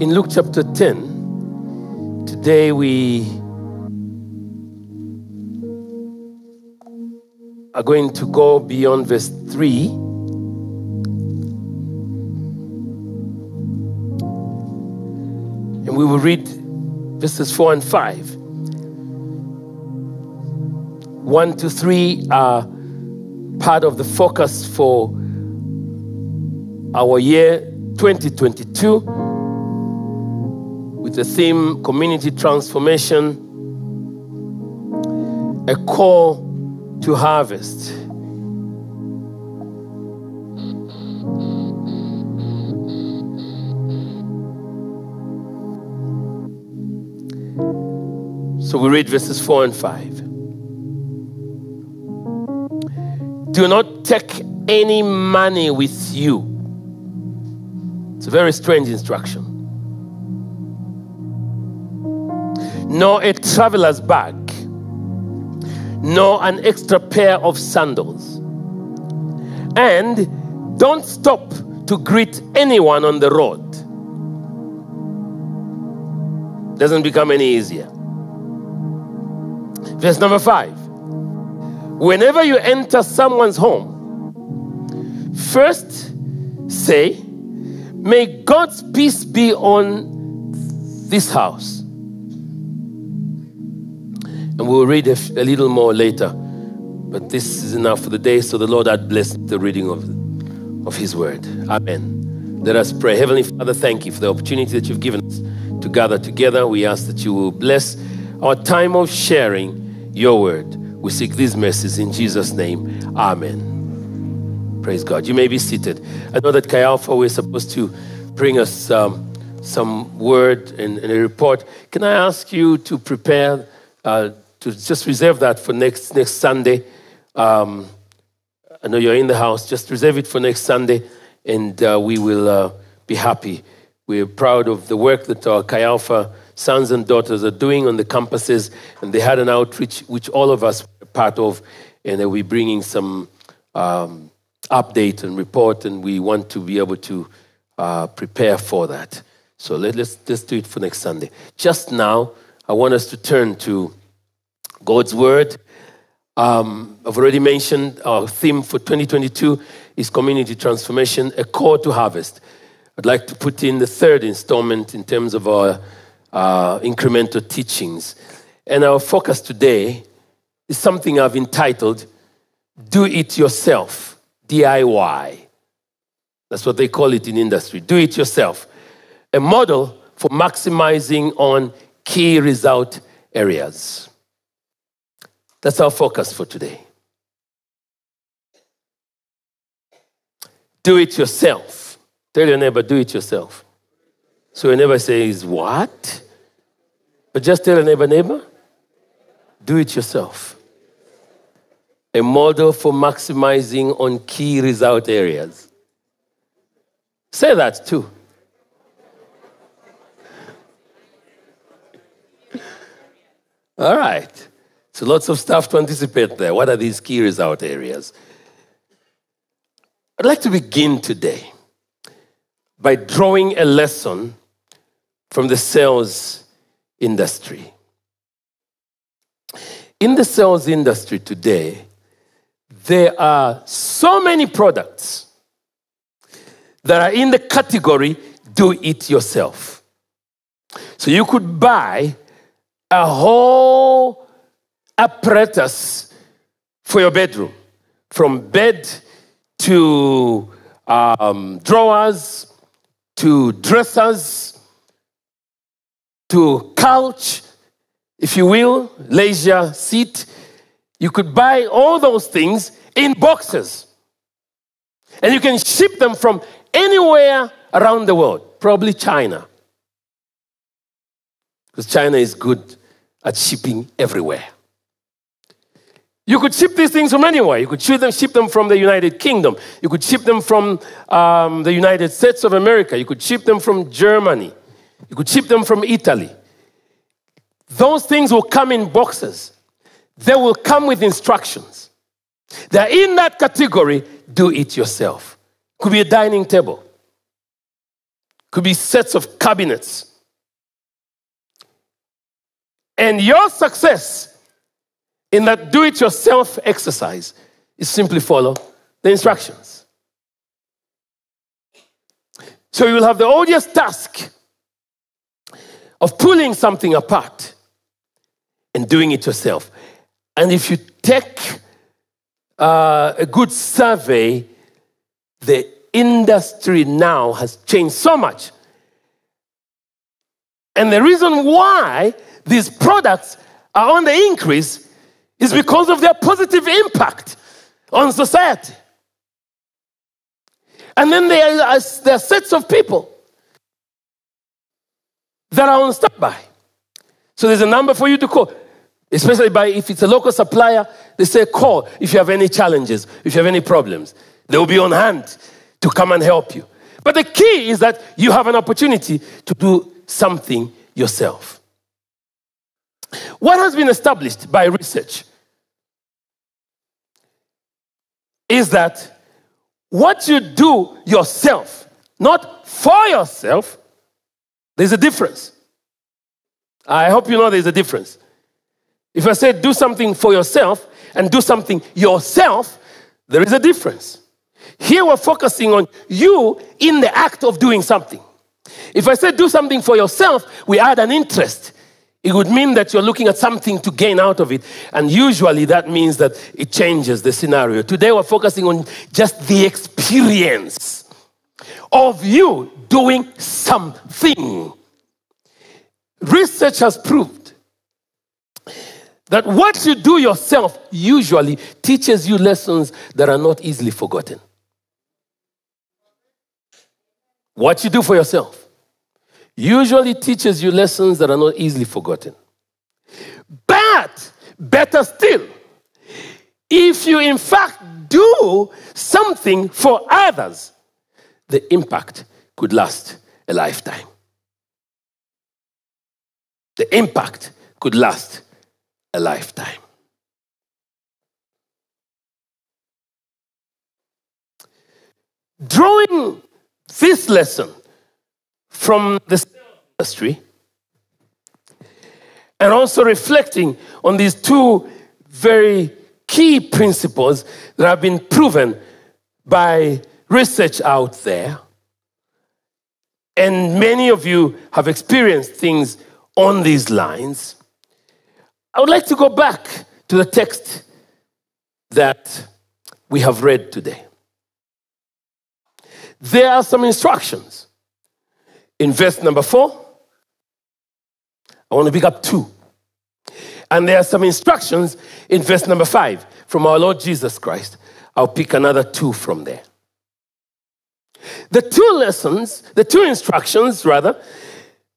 in Luke chapter 10. Today we are going to go beyond verse 3. And we will read verses 4 and 5. 1 to 3 are part of the focus for our year 2022 with the theme Community Transformation, a call to harvest. So we read verses 4 and 5. Do not take any money with you. It's a very strange instruction. Nor a traveler's bag, nor an extra pair of sandals. And don't stop to greet anyone on the road. Doesn't become any easier. Verse number five. Whenever you enter someone's home, first say, May God's peace be on this house. And we'll read a, little more later. But this is enough for the day. So the Lord had blessed the reading of, of His word. Amen. Let us pray. Heavenly Father, thank you for the opportunity that you've given us to gather together. We ask that you will bless our time of sharing your word. We seek these mercies in Jesus' name. Amen. Praise God. You may be seated. I know that Chi Alpha, supposed to bring us um, some word and, and, a report. Can I ask you to prepare, uh, to just reserve that for next, next Sunday? Um, I know you're in the house. Just reserve it for next Sunday, and uh, we will uh, be happy. We're proud of the work that our Chi Alpha sons and daughters are doing on the campuses, and they had an outreach which all of us were part of, and we're bringing some um, update and report, and we want to be able to uh, prepare for that. So let, us let's do it for next Sunday. Just now, I want us to turn to God's Word. Um, I've already mentioned our theme for 2022 is community transformation, a call to harvest. I'd like to put in the third installment in terms of our uh, incremental teachings. And our focus today is something I've entitled Do It Yourself, DIY. That's what they call it in industry. Do it yourself. A model for maximizing on key result areas. That's our focus for today. Do it yourself. Tell your neighbor, do it yourself. So your neighbor says, What? But just tell a neighbor, neighbor, do it yourself. A model for maximizing on key result areas. Say that too. All right. So lots of stuff to anticipate there. What are these key result areas? I'd like to begin today by drawing a lesson from the sales industry. In the sales industry today, there are so many products that are in the category do it yourself. So you could buy a whole apparatus for your bedroom, from bed to um, drawers to dressers to couch, if you will, leisure seat. You could buy all those things in boxes. And you can ship them from anywhere around the world, probably China. Because China is good at shipping everywhere. You could ship these things from anywhere. You could ship them, ship them from the United Kingdom. You could ship them from um, the United States of America. You could ship them from Germany. You could ship them from Italy. Those things will come in boxes. They will come with instructions. They're in that category, do it yourself. Could be a dining table. could be sets of cabinets. And your success in that do it yourself exercise is simply follow the instructions. So you will have the odious task of pulling something apart and doing it yourself. And if you take uh, a good survey, the industry now has changed so much. And the reason why these products are on the increase is because of their positive impact on society. And then there are, uh, there are sets of people that are on standby. So there's a number for you to call, especially by if it's a local supplier. They say call if you have any challenges, if you have any problems. They will be on hand to come and help you. But the key is that you have an opportunity to do something yourself. What has been established by research is that what you do yourself, not for yourself, there's a difference. I hope you know there's a difference. If I say do something for yourself and do something yourself, there is a difference. Here we're focusing on you in the act of doing something. If I say do something for yourself, we add an interest. It would mean that you're looking at something to gain out of it. And usually that means that it changes the scenario. Today we're focusing on just the experience of you doing something. Research has proved that what you do yourself usually teaches you lessons that are not easily forgotten. What you do for yourself usually teaches you lessons that are not easily forgotten. But better still, if you in fact do something for others, the impact could last a lifetime. The impact could last a lifetime. Drawing this lesson from the industry and also reflecting on these two very key principles that have been proven by research out there. And many of you have experienced things on these lines. I would like to go back to the text that we have read today there are some instructions. In verse number four, I want to pick up two. And there are some instructions in verse number five from our Lord Jesus Christ. I'll pick another two from there. The two lessons, the two instructions, rather,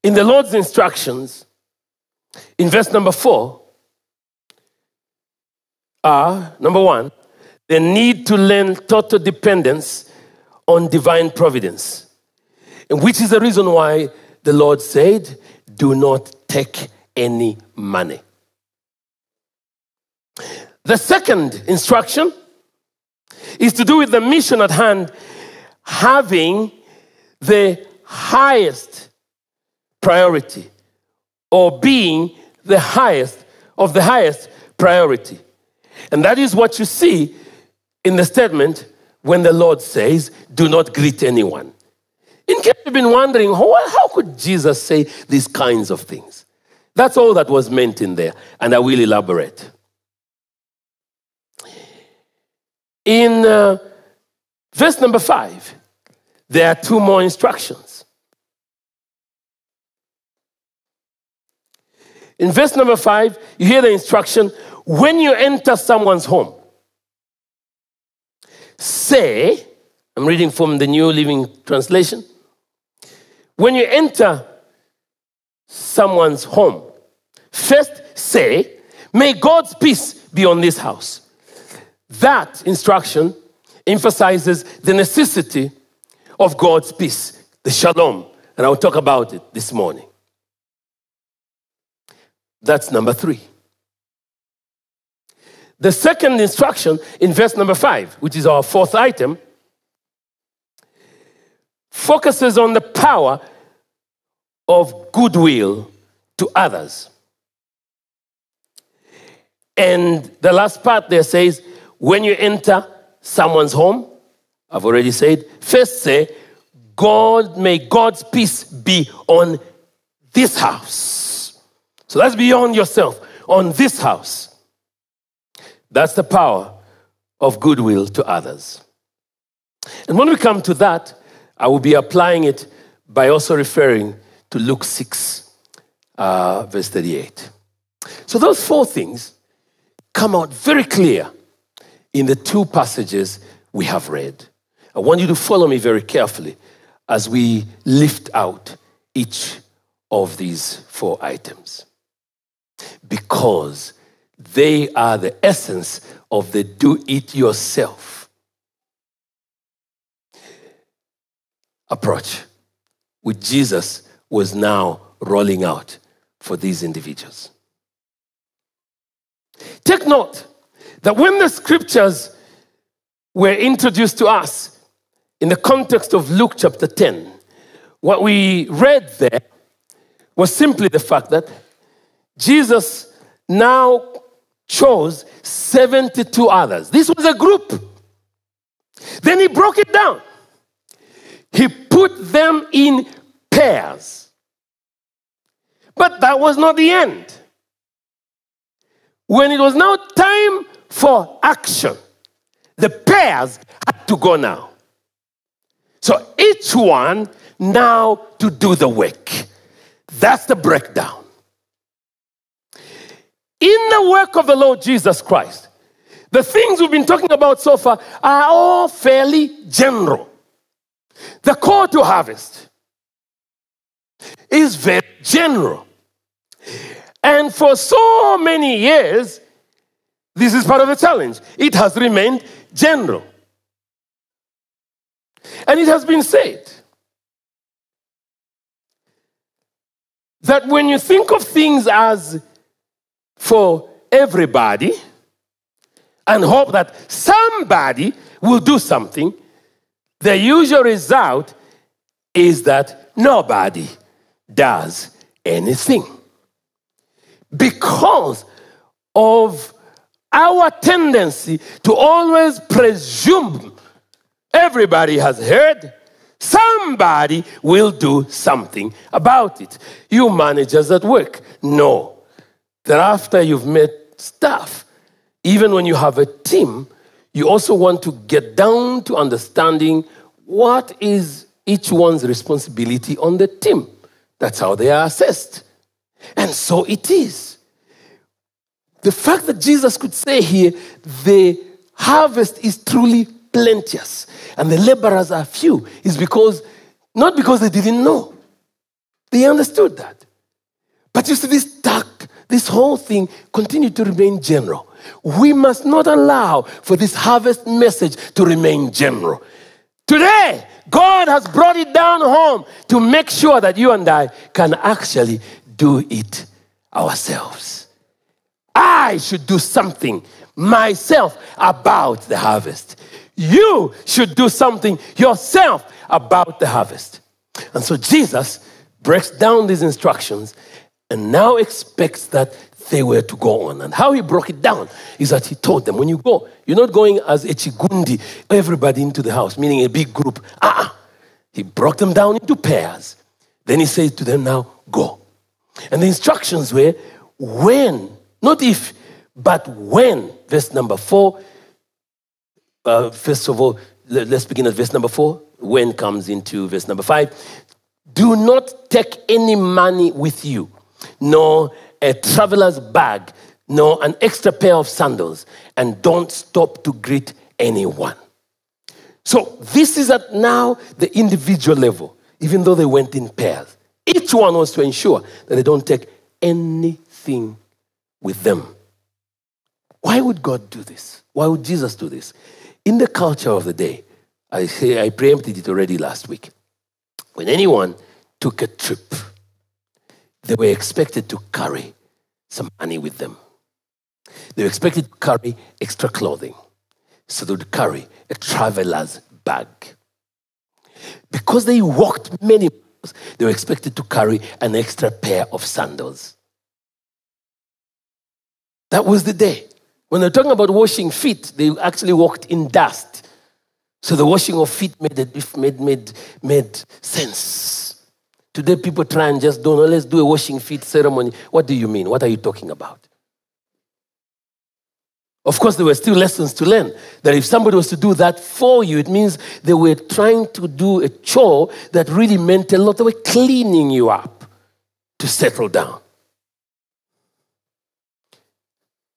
in the Lord's instructions, in verse number four, are number one, the need to learn total dependence on divine providence. Which is the reason why the Lord said, Do not take any money. The second instruction is to do with the mission at hand, having the highest priority or being the highest of the highest priority. And that is what you see in the statement when the Lord says, Do not greet anyone. In case you've been wondering, how, could Jesus say these kinds of things? That's all that was meant in there, and I will elaborate. In uh, verse number five, there are two more instructions. In verse number five, you hear the instruction when you enter someone's home, say, I'm reading from the New Living Translation, when you enter someone's home, first say, May God's peace be on this house. That instruction emphasizes the necessity of God's peace, the shalom. And I'll talk about it this morning. That's number three. The second instruction in verse number five, which is our fourth item focuses on the power of goodwill to others. And the last part there says, when you enter someone's home, I've already said, first say, God, may God's peace be on this house. So that's beyond yourself, on this house. That's the power of goodwill to others. And when we come to that, I will be applying it by also referring to Luke 6, uh, verse 38. So those four things come out very clear in the two passages we have read. I want you to follow me very carefully as we lift out each of these four items. Because they are the essence of the do it yourself approach, which Jesus was now rolling out for these individuals. Take note that when the scriptures were introduced to us in the context of Luke chapter 10, what we read there was simply the fact that Jesus now chose 72 others. This was a group. Then he broke it down. He put them in pairs. But that was not the end. When it was now time for action, the pairs had to go now. So each one now to do the work. That's the breakdown. In the work of the Lord Jesus Christ, the things we've been talking about so far are all fairly general. The call to harvest is very general. And for so many years, this is part of the challenge. It has remained general. And it has been said that when you think of things as for everybody and hope that somebody will do something, the usual result is that nobody does anything. Because of our tendency to always presume everybody has heard, somebody will do something about it. You managers at work know that after you've met staff, even when you have a team, you also want to get down to understanding what is each one's responsibility on the team. That's how they are assessed. And so it is. The fact that Jesus could say here, the harvest is truly plenteous and the laborers are few, is because, not because they didn't know, they understood that. But you see, this talk, this whole thing continued to remain general. We must not allow for this harvest message to remain general. Today, God has brought it down home to make sure that you and I can actually do it ourselves. I should do something myself about the harvest. You should do something yourself about the harvest. And so Jesus breaks down these instructions and now expects that they were to go on. And how he broke it down is that he told them, when you go, you're not going as a chigundi, everybody into the house, meaning a big group. Ah, uh-uh. he broke them down into pairs. Then he said to them, now go. And the instructions were when, not if, but when. Verse number four. Uh, first of all, let's begin at verse number four. When comes into verse number five. Do not take any money with you, nor a traveler's bag, nor an extra pair of sandals, and don't stop to greet anyone. So this is at now the individual level, even though they went in pairs. Each one wants to ensure that they don't take anything with them. Why would God do this? Why would Jesus do this? In the culture of the day, I say I preempted it already last week. When anyone took a trip, they were expected to carry some money with them. They were expected to carry extra clothing. So they would carry a traveler's bag. Because they walked many miles, they were expected to carry an extra pair of sandals. That was the day. When they're talking about washing feet, they actually walked in dust. So the washing of feet made, made, made, made sense. Today, people try and just don't let's do a washing feet ceremony. What do you mean? What are you talking about? Of course, there were still lessons to learn. That if somebody was to do that for you, it means they were trying to do a chore that really meant a lot. They were cleaning you up to settle down.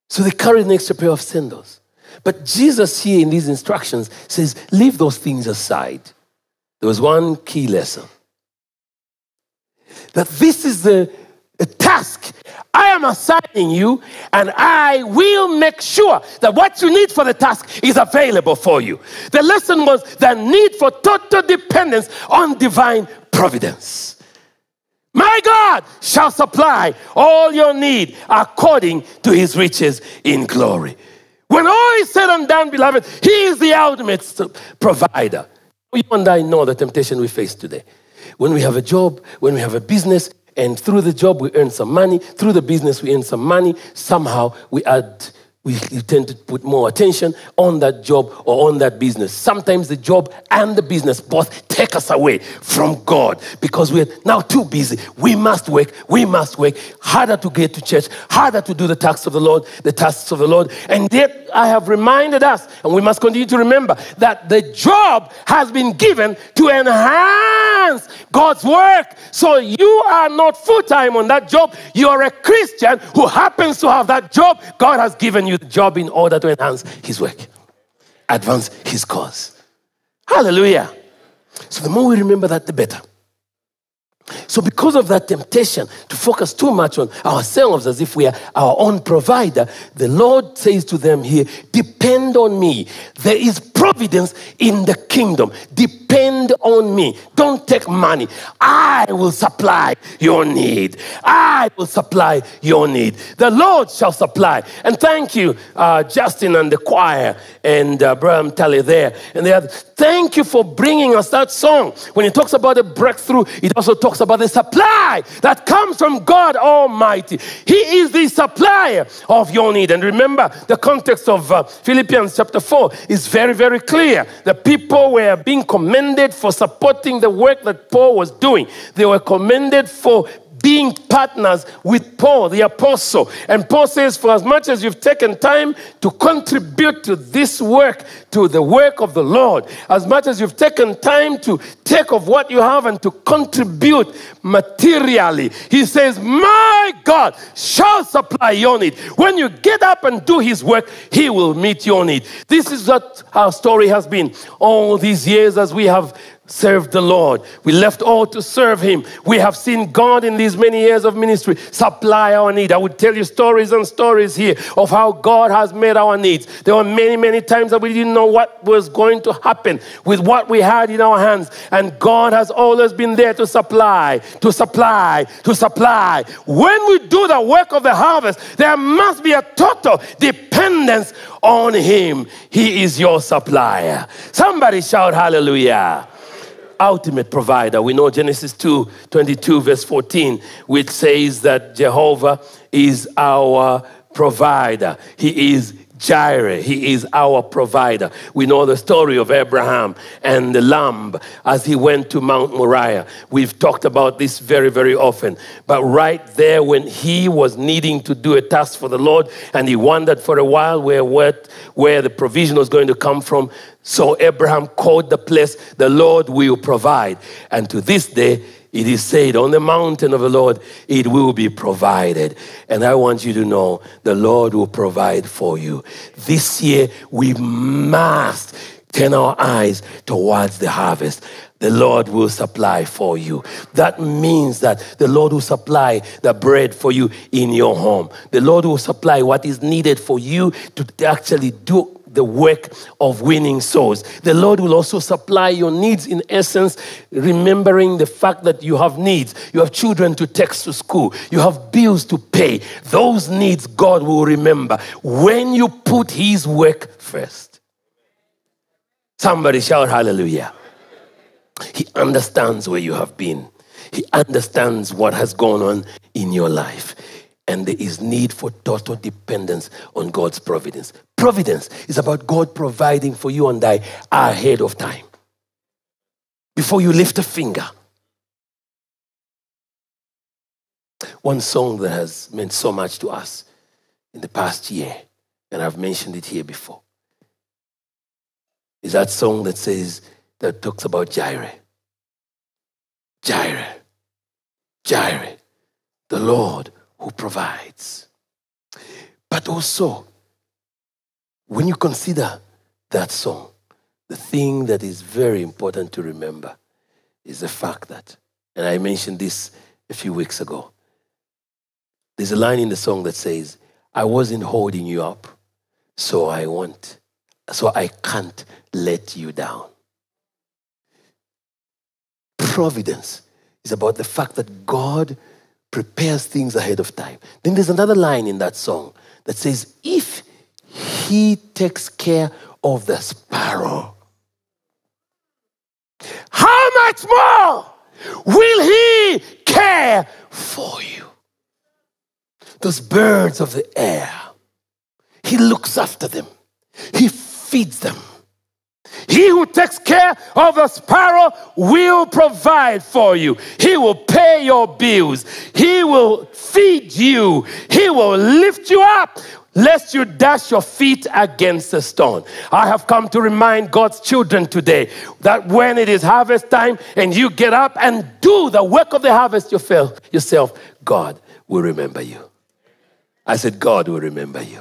So they carried an extra pair of sandals. But Jesus, here in these instructions, says, leave those things aside. There was one key lesson that this is the a task I am assigning you, and I will make sure that what you need for the task is available for you. The lesson was the need for total dependence on divine providence. My God shall supply all your need according to his riches in glory. When all is said and done, beloved, he is the ultimate provider. You and I know the temptation we face today. When we have a job, when we have a business, and through the job we earn some money, through the business we earn some money, somehow we add we tend to put more attention on that job or on that business. Sometimes the job and the business both take us away from God because we're now too busy. We must work, we must work harder to get to church, harder to do the tasks of the Lord, the tasks of the Lord. And yet I have reminded us, and we must continue to remember, that the job has been given to enhance God's work. So you are not full time on that job, you are a Christian who happens to have that job God has given you the job in order to enhance his work, advance his cause. Hallelujah. So the more we remember that, the better. So, because of that temptation to focus too much on ourselves as if we are our own provider, the Lord says to them here, Depend on me. There is providence in the kingdom. Depend on me. Don't take money. I will supply your need. I will supply your need. The Lord shall supply. And thank you, uh, Justin and the choir and uh, Braham Tally there. And the other. Thank you for bringing us that song. When it talks about a breakthrough, it also talks about the supply that comes from God Almighty. He is the supplier of your need. And remember, the context of uh, Philippians chapter 4 is very, very clear. The people were being commended for supporting the work that Paul was doing, they were commended for being partners with Paul, the apostle. And Paul says, For as much as you've taken time to contribute to this work, to the work of the Lord, as much as you've taken time to take of what you have and to contribute materially, he says, My God shall supply your need. When you get up and do his work, he will meet your need. This is what our story has been all these years as we have served the Lord. We left all to serve Him. We have seen God in these many years of ministry supply our need. I would tell you stories and stories here of how God has met our needs. There were many, many times that we didn't know what was going to happen with what we had in our hands. And God has always been there to supply, to supply, to supply. When we do the work of the harvest, there must be a total dependence on Him. He is your supplier. Somebody shout hallelujah ultimate provider. We know Genesis 2 22, verse 14, which says that Jehovah is our provider. He is Jireh. He is our provider. We know the story of Abraham and the lamb as he went to Mount Moriah. We've talked about this very, very often. But right there, when he was needing to do a task for the Lord and he wondered for a while where, where, where the provision was going to come from, so Abraham called the place, the Lord will provide. And to this day, it is said, on the mountain of the Lord, it will be provided. And I want you to know the Lord will provide for you. This year, we must turn our eyes towards the harvest. The Lord will supply for you. That means that the Lord will supply the bread for you in your home. The Lord will supply what is needed for you to actually do the work of winning souls. The Lord will also supply your needs in essence, remembering the fact that you have needs. You have children to take to school, you have bills to pay. Those needs God will remember when you put His work first. Somebody shout hallelujah. He understands where you have been. He understands what has gone on in your life. And there is need for total dependence on God's providence. Providence is about God providing for you and I ahead of time. Before you lift a finger. One song that has meant so much to us in the past year, and I've mentioned it here before, is that song that says, that talks about Jireh. Jireh. Jireh, the Lord who provides. But also, when you consider that song, the thing that is very important to remember is the fact that, and I mentioned this a few weeks ago, there's a line in the song that says, I wasn't holding you up, so I want, so I can't let you down. Providence is about the fact that God prepares things ahead of time. Then there's another line in that song that says, If he takes care of the sparrow, how much more will he care for you? Those birds of the air, he looks after them, he feeds them. He who takes care of the sparrow will provide for you. He will pay your bills. He will feed you. He will lift you up lest you dash your feet against a stone. I have come to remind God's children today that when it is harvest time and you get up and do the work of the harvest yourself, God will remember you. I said, God will remember you.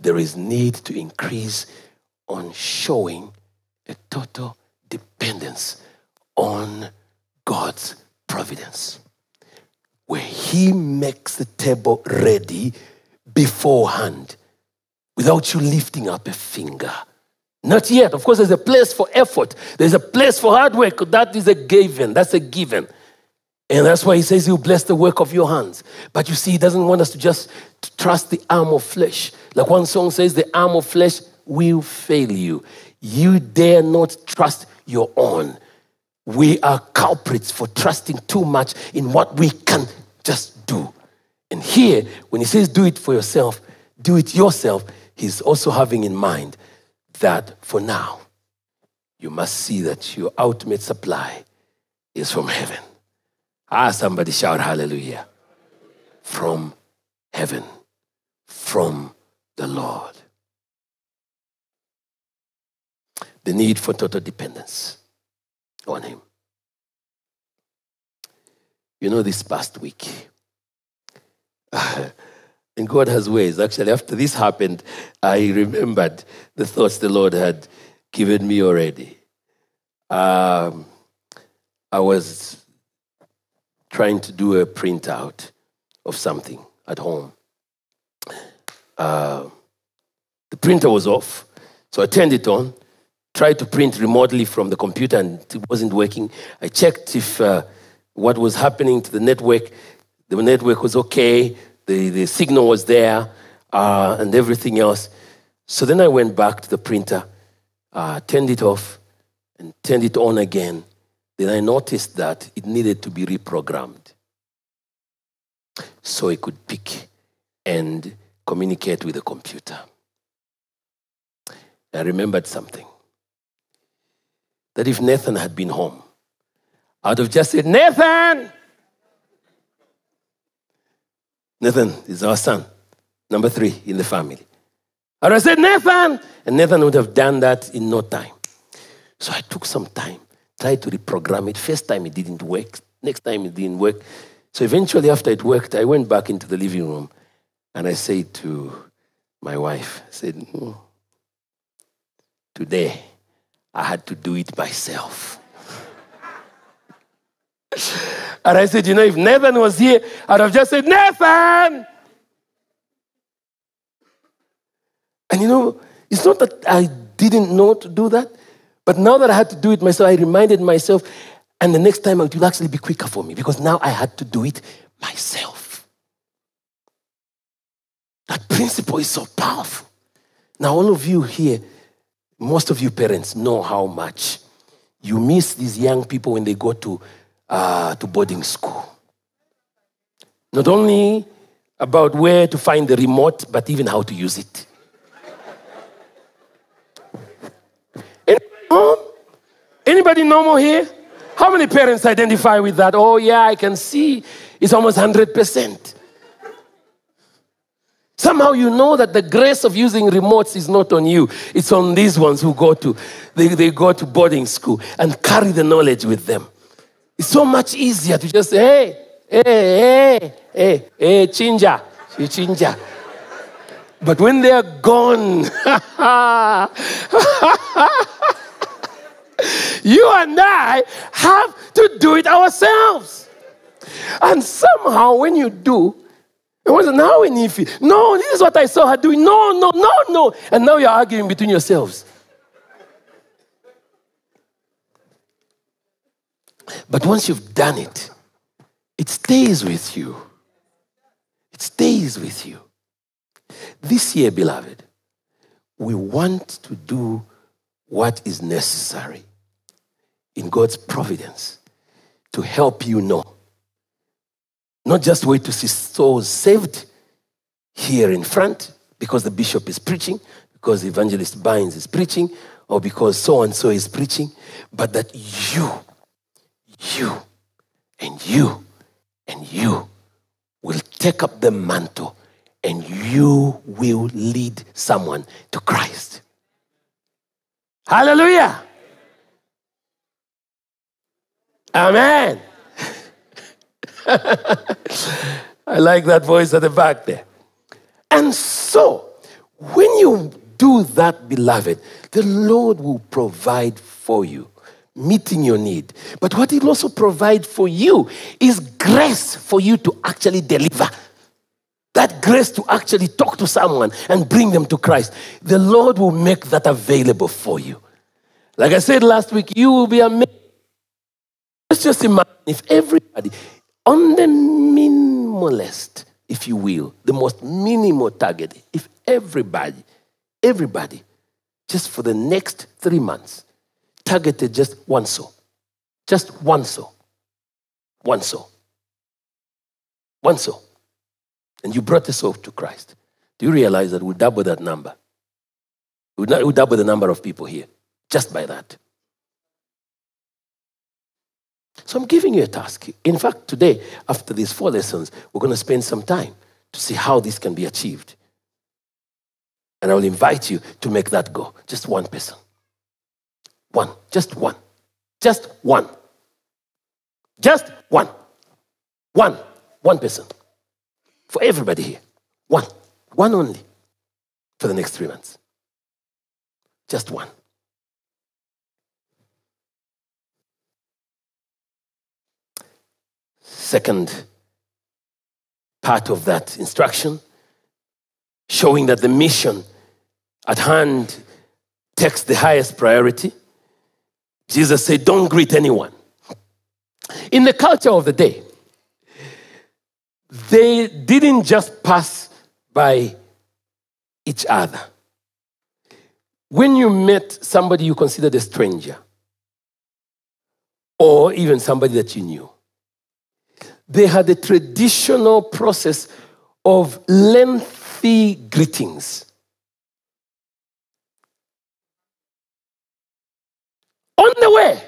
There is need to increase on showing a total dependence on God's providence. Where He makes the table ready beforehand without you lifting up a finger. Not yet. Of course, there's a place for effort, there's a place for hard work. That is a given. That's a given. And that's why he says he'll bless the work of your hands. But you see, he doesn't want us to just trust the arm of flesh. Like one song says, the arm of flesh will fail you. You dare not trust your own. We are culprits for trusting too much in what we can just do. And here, when he says do it for yourself, do it yourself, he's also having in mind that for now, you must see that your ultimate supply is from heaven. Ah, somebody shout hallelujah. From heaven, from the Lord. The need for total dependence on Him. You know, this past week, and God has ways. Actually, after this happened, I remembered the thoughts the Lord had given me already. Um, I was trying to do a printout of something at home. Uh, the printer was off, so I turned it on tried to print remotely from the computer and it wasn't working. I checked if uh, what was happening to the network, the network was okay, the, the signal was there, uh, and everything else. So then I went back to the printer, uh, turned it off, and turned it on again. Then I noticed that it needed to be reprogrammed so it could pick and communicate with the computer. I remembered something that if Nathan had been home, I'd have just said, Nathan! Nathan is our son, number three in the family. I'd have said, Nathan! And Nathan would have done that in no time. So I took some time, tried to reprogram it. First time it didn't work, next time it didn't work. So eventually, after it worked, I went back into the living room and I said to my wife, I said, mm, Today, I had to do it myself. and I said, You know, if Nathan was here, I'd have just said, Nathan! And you know, it's not that I didn't know to do that, but now that I had to do it myself, I reminded myself, and the next time it will actually be quicker for me because now I had to do it myself. That principle is so powerful. Now, all of you here, most of you parents know how much you miss these young people when they go to, uh, to boarding school. Not only about where to find the remote, but even how to use it. Anybody normal here? How many parents identify with that? Oh, yeah, I can see it's almost 100%. Somehow you know that the grace of using remotes is not on you. It's on these ones who go to they, they go to boarding school and carry the knowledge with them. It's so much easier to just say, hey, hey, hey, hey, hey, chinja, chinja. But when they're gone, you and I have to do it ourselves. And somehow, when you do, it wasn't now in Ifi. No, this is what I saw her doing. No, no, no, no. And now you're arguing between yourselves. But once you've done it, it stays with you. It stays with you. This year, beloved, we want to do what is necessary in God's providence to help you know not just wait to see souls saved here in front because the bishop is preaching, because the evangelist Bynes is preaching, or because so and so is preaching, but that you, you, and you, and you will take up the mantle and you will lead someone to Christ. Hallelujah. Amen. I like that voice at the back there. And so, when you do that, beloved, the Lord will provide for you, meeting your need. But what He'll also provide for you is grace for you to actually deliver. That grace to actually talk to someone and bring them to Christ. The Lord will make that available for you. Like I said last week, you will be amazed. Let's just imagine if everybody, on the minimalist, if you will, the most minimal target, if everybody, everybody, just for the next three months, targeted just one soul, just one soul, one soul, one soul, and you brought the soul to Christ, do you realize that we'll double that number? We'll double the number of people here just by that. So I'm giving you a task. In fact, today, after these four lessons, we're going to spend some time to see how this can be achieved. And I will invite you to make that go. Just one person. One. Just one. Just one. Just one. One. One person. For everybody here. One. One only. For the next three months. Just one. Second part of that instruction, showing that the mission at hand takes the highest priority. Jesus said, Don't greet anyone. In the culture of the day, they didn't just pass by each other. When you met somebody you considered a stranger, or even somebody that you knew, they had a traditional process of lengthy greetings. On the way.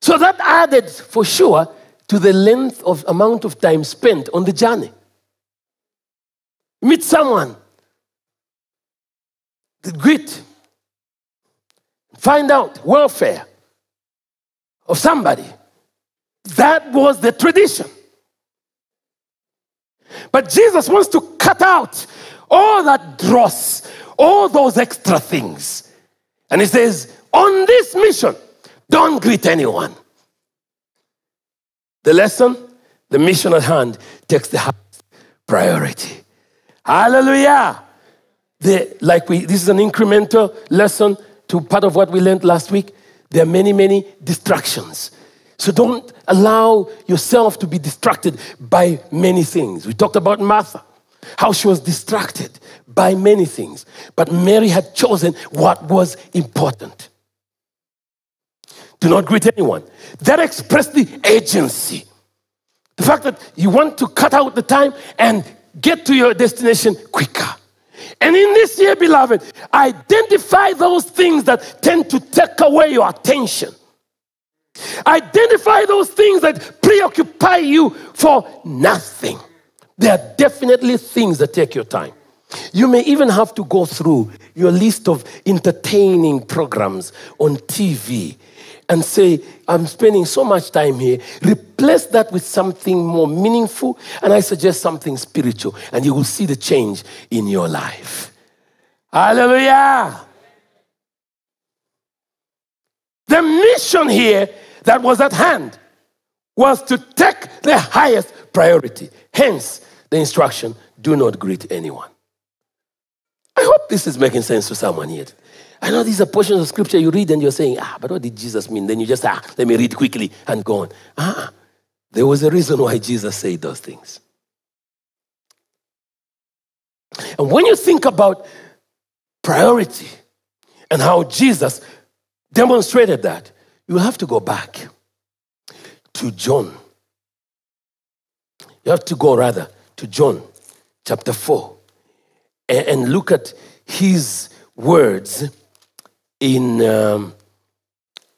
So that added for sure to the length of amount of time spent on the journey. Meet someone, greet, find out welfare of somebody. That was the tradition. But Jesus wants to cut out all that dross, all those extra things. And he says, on this mission, don't greet anyone. The lesson, the mission at hand takes the highest priority. Hallelujah. The, like we, this is an incremental lesson to part of what we learned last week. There are many, many distractions. So don't allow yourself to be distracted by many things. We talked about Martha, how she was distracted by many things, but Mary had chosen what was important. Do not greet anyone. That expressed the agency. The fact that you want to cut out the time and get to your destination quicker. And in this year, beloved, identify those things that tend to take away your attention. Identify those things that preoccupy you for nothing. There are definitely things that take your time. You may even have to go through your list of entertaining programs on TV and say, I'm spending so much time here. Replace that with something more meaningful, and I suggest something spiritual, and you will see the change in your life. Hallelujah. The mission here that was at hand was to take the highest priority. Hence, the instruction do not greet anyone. I hope this is making sense to someone here. I know these are portions of scripture you read and you're saying, ah, but what did Jesus mean? Then you just, ah, let me read quickly and go on. Ah, there was a reason why Jesus said those things. And when you think about priority and how Jesus demonstrated that, you have to go back to John. You have to go rather to John chapter 4 and, look at his words in um,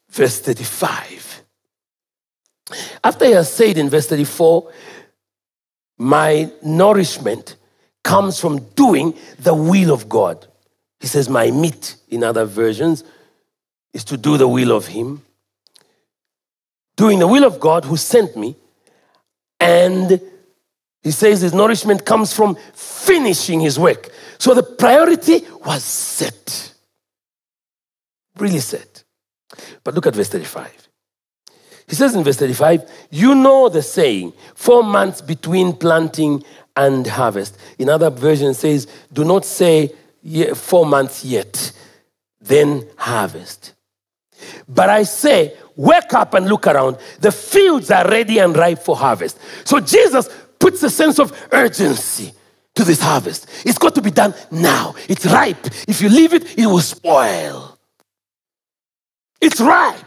verse 35. After he has said in verse 34, My nourishment comes from doing the will of God. He says, My meat, in other versions, is to do the will of Him. Doing the will of God who sent me. And he says his nourishment comes from finishing his work. So the priority was set. Really set. But look at verse 35. He says in verse 35, You know the saying, four months between planting and harvest. In other versions says, Do not say four months yet, then harvest. But I say, wake up and look around. The fields are ready and ripe for harvest. So Jesus puts a sense of urgency to this harvest. It's got to be done now. It's ripe. If you leave it, it will spoil. It's ripe.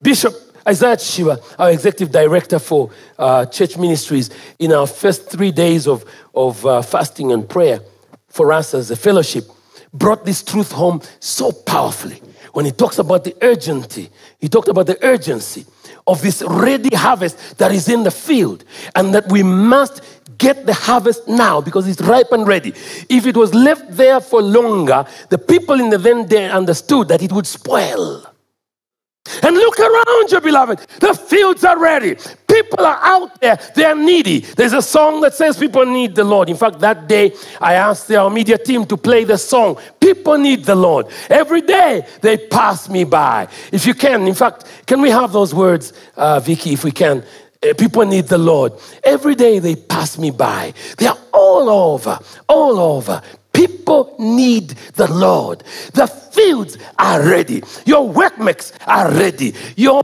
Bishop Isaiah Shiva, our executive director for uh, church ministries, in our first three days of, of uh, fasting and prayer for us as a fellowship, brought this truth home so powerfully. When he talks about the urgency, he talked about the urgency of this ready harvest that is in the field, and that we must get the harvest now because it's ripe and ready. If it was left there for longer, the people in the then day understood that it would spoil. And look around you, beloved. The fields are ready. People are out there. They are needy. There's a song that says people need the Lord. In fact, that day I asked our media team to play the song. People need the Lord. Every day they pass me by. If you can, in fact, can we have those words, uh, Vicky, if we can? Uh, people need the Lord. Every day they pass me by. They are all over, all over. People need the Lord. The fields are ready. Your workmates are ready. Your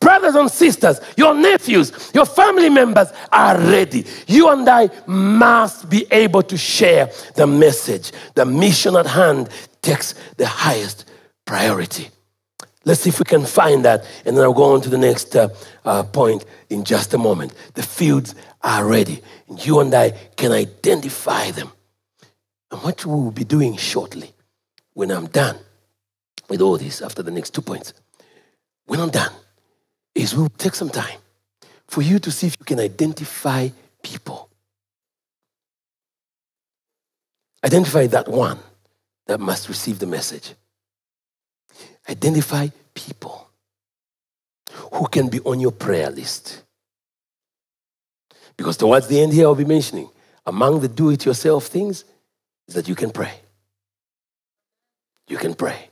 brothers and sisters, your nephews, your family members are ready. You and I must be able to share the message. The mission at hand takes the highest priority. Let's see if we can find that, and then I'll go on to the next uh, uh, point in just a moment. The fields are ready, and you and I can identify them. And what we will be doing shortly, when I'm done with all this after the next two points, when I'm done, is we'll take some time for you to see if you can identify people. Identify that one that must receive the message. Identify people who can be on your prayer list. Because towards the end here, I'll be mentioning among the do it yourself things is that you can pray. You can pray.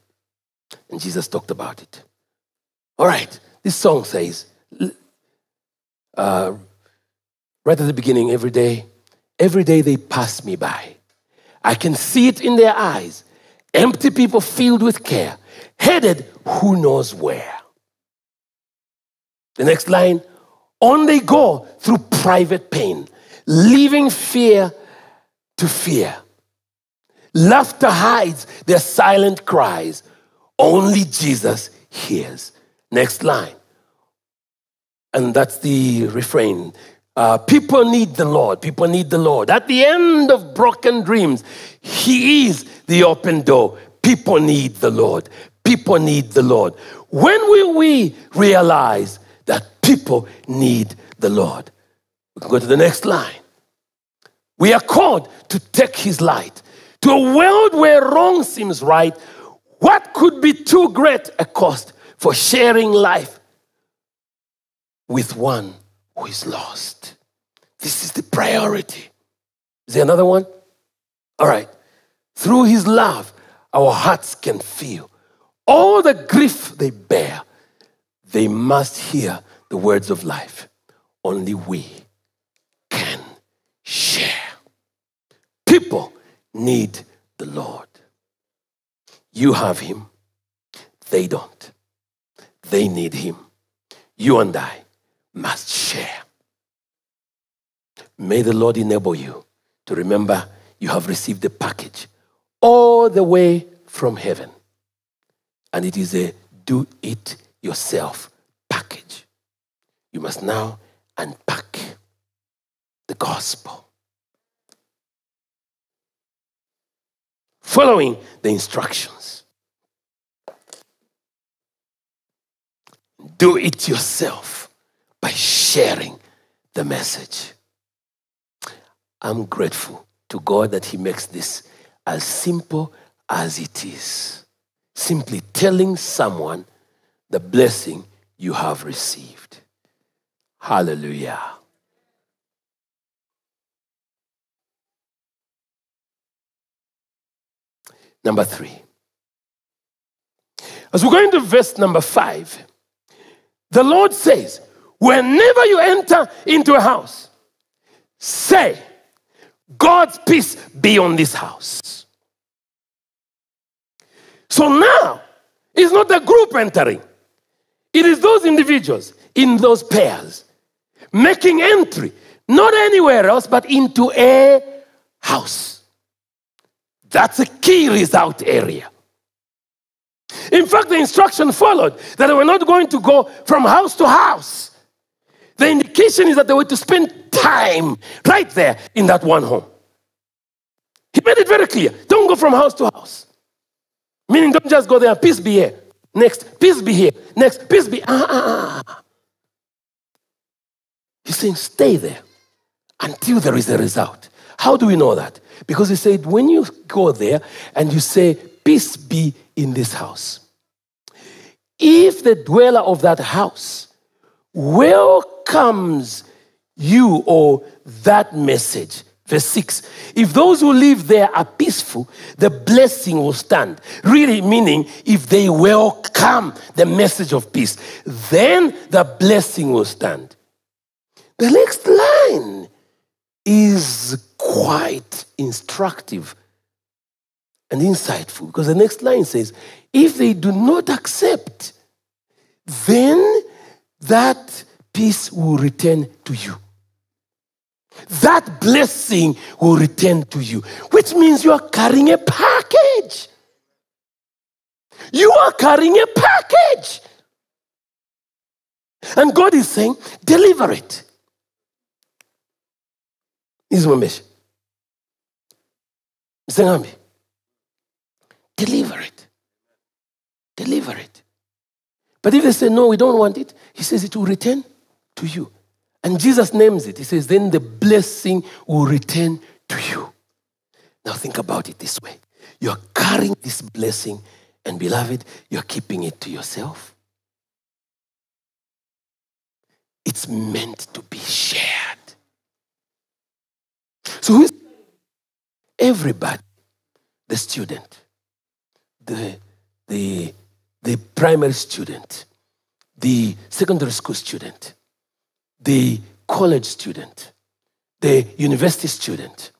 And Jesus talked about it. All right, this song says, uh, right at the beginning, every day, every day they pass me by. I can see it in their eyes. Empty people filled with care, headed who knows where. The next line, on they go through private pain, leaving fear to fear. Laughter hides their silent cries. Only Jesus hears Next line. And that's the refrain. Uh, people need the Lord. People need the Lord. At the end of broken dreams, He is the open door. People need the Lord. People need the Lord. When will we realize that people need the Lord? We can go to the next line. We are called to take His light to a world where wrong seems right. What could be too great a cost for sharing life with one who is lost? This is the priority. Is there another one? All right. Through His love, our hearts can feel all the grief they bear. They must hear the words of life. Only we can share. People need the Lord. You have Him, they don't. They need Him. You and I must share. May the Lord enable you to remember you have received the package all the way from heaven. And it is a do it yourself package. You must now unpack the gospel. Following the instructions. Do it yourself by sharing the message. I'm grateful to God that He makes this as simple as it is. Simply telling someone the blessing you have received. Hallelujah. Number three. As we go into verse number five, the Lord says, Whenever you enter into a house, say, God's peace be on this house. So now, it's not the group entering, it is those individuals in those pairs making entry, not anywhere else, but into a house. That's a key result area. In fact, the instruction followed that they were not going to go from house to house. The indication is that they were to spend time right there in that one home. He made it very clear. Don't go from house to house. Meaning, don't just go there, peace be here. Next, peace be here. Next, peace be. Ah, ah, ah. He's saying, stay there until there is a result. How do we know that? Because he said, when you go there and you say, peace be in this house, if the dweller of that house welcomes you or that message. Verse 6 If those who live there are peaceful, the blessing will stand. Really, meaning if they welcome the message of peace, then the blessing will stand. The next line is quite instructive and insightful because the next line says, If they do not accept, then that peace will return to you. That blessing will return to you, which means you are carrying a package. You are carrying a package. And God is saying, deliver it. My mission. Deliver it. Deliver it. But if they say, no, we don't want it, he says it will return to you. And Jesus names it. He says, then the blessing will return to you. Now think about it this way you're carrying this blessing, and beloved, you're keeping it to yourself. It's meant to be shared. So who's everybody? The student, the, the the primary student, the secondary school student, the college student, the university student,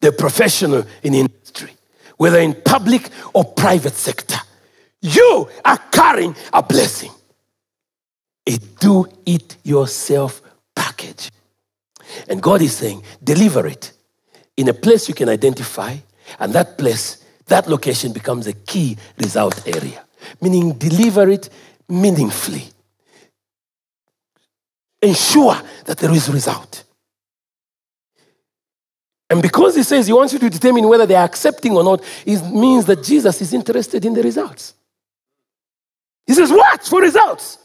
the professional in industry, whether in public or private sector, you are carrying a blessing. A do it yourself package. And God is saying, deliver it in a place you can identify, and that place, that location becomes a key result area meaning deliver it meaningfully. Ensure that there is result. And because he says he wants you to determine whether they are accepting or not, it means that Jesus is interested in the results. He says, Watch for results.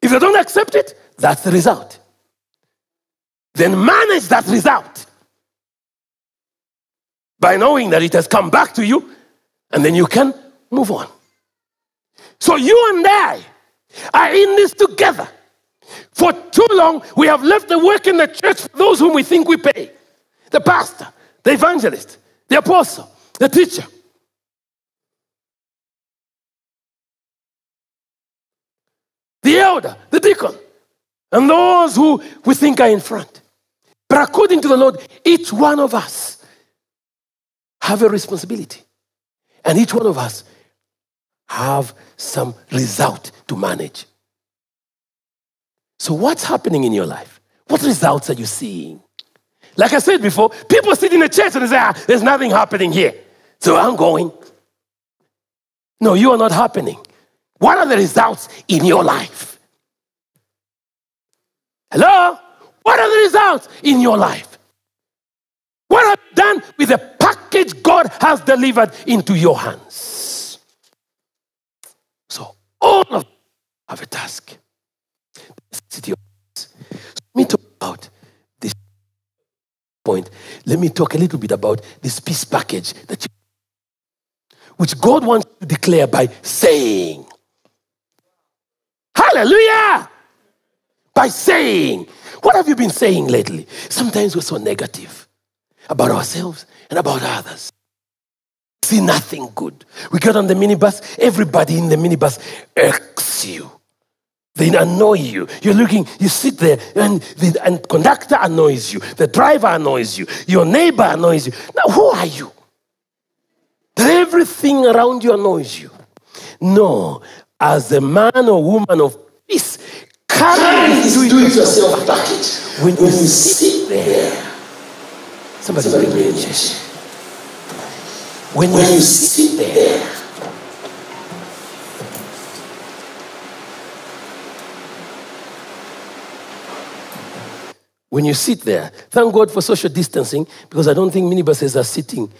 If they don't accept it, that's the result. Then manage that result by knowing that it has come back to you, and then you can move on. So you and I are in this together. For too long, we have left the work in the church for those whom we think we pay the pastor, the evangelist, the apostle, the teacher. The elder, the deacon, and those who we think are in front. But according to the Lord, each one of us have a responsibility. And each one of us have some result to manage. So, what's happening in your life? What results are you seeing? Like I said before, people sit in the church and they say, ah, there's nothing happening here. So I'm going. No, you are not happening. What are the results in your life? Hello? What are the results in your life? What have you done with the package God has delivered into your hands? So, all of have a task Let me talk about this point. Let me talk a little bit about this peace package that you, which God wants to declare by saying, Hallelujah! By saying, what have you been saying lately? Sometimes we're so negative about ourselves and about others. See nothing good. We get on the minibus, everybody in the minibus irks you. They annoy you. You're looking, you sit there, and the and conductor annoys you. The driver annoys you. Your neighbor annoys you. Now, who are you? Everything around you annoys you. No, as a man or woman of peace, carry this do it yourself. package. When, when you sit there, somebody, somebody bring me a When, when you sit there, when you sit there, thank God for social distancing because I don't think minibuses are sitting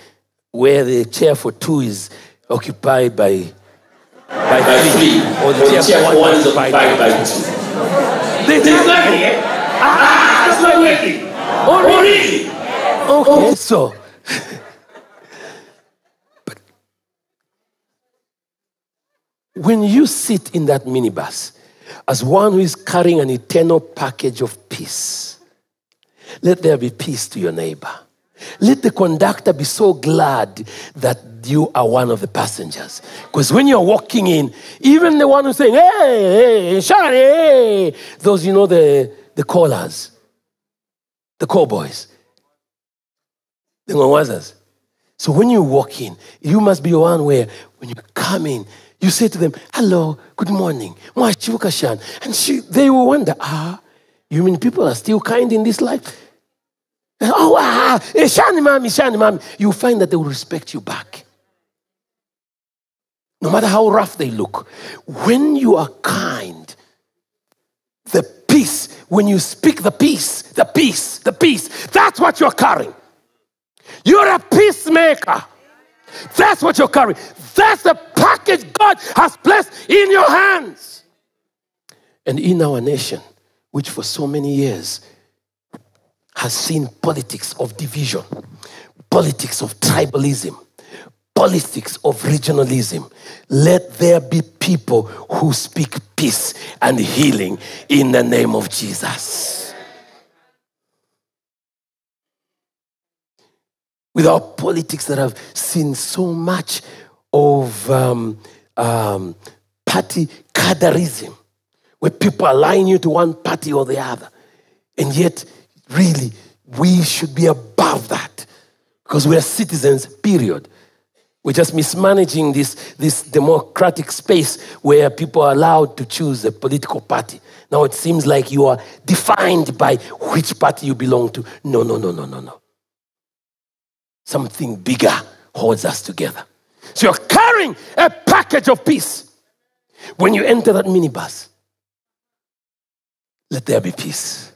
where the chair for two is occupied by by, by three, or the, or chair, chair for one is occupied by, by two. They, they, ah, that's not working. Oh? Okay, so. but when you sit in that minibus as one who is carrying an eternal package of peace, let there be peace to your neighbor. Let the conductor be so glad that you are one of the passengers. Because when you're walking in, even the one who's saying, hey, hey, Sharon, hey, those, you know, the, the callers, the callboys, the Mwazas. So when you walk in, you must be one where when you come in, you say to them, hello, good morning, and she, they will wonder, ah, you mean people are still kind in this life? Oh, ah, eh, shani mami, shani mami. You find that they will respect you back. No matter how rough they look. When you are kind, the peace, when you speak the peace, the peace, the peace, that's what you're carrying. You're a peacemaker. That's what you're carrying. That's the package God has placed in your hands. And in our nation, which for so many years has seen politics of division, politics of tribalism, politics of regionalism. Let there be people who speak peace and healing in the name of Jesus. With our politics that have seen so much of um, um, party cadreism, where people align you to one party or the other, and yet Really, we should be above that because we are citizens, period. We're just mismanaging this, this democratic space where people are allowed to choose a political party. Now it seems like you are defined by which party you belong to. No, no, no, no, no, no. Something bigger holds us together. So you're carrying a package of peace. When you enter that minibus, let there be peace.